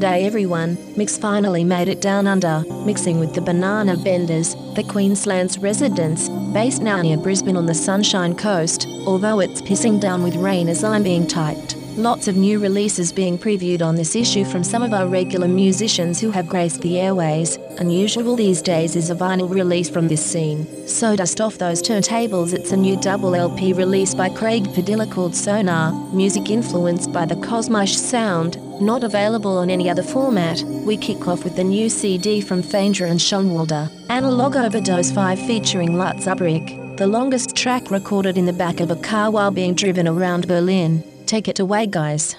G'day everyone, Mix finally made it down under, mixing with the Banana Benders, the Queensland's residents, based now near Brisbane on the Sunshine Coast, although it's pissing down with rain as I'm being typed. Lots of new releases being previewed on this issue from some of our regular musicians who have graced the airways. Unusual these days is a vinyl release from this scene. So dust off those turntables, it's a new double LP release by Craig Padilla called Sonar, music influenced by the Kosmische sound, not available on any other format. We kick off with the new CD from Fanger and Schoenwalder, Analog Overdose 5 featuring Lutz Ulbrich, the longest track recorded in the back of a car while being driven around Berlin. Take it away, guys.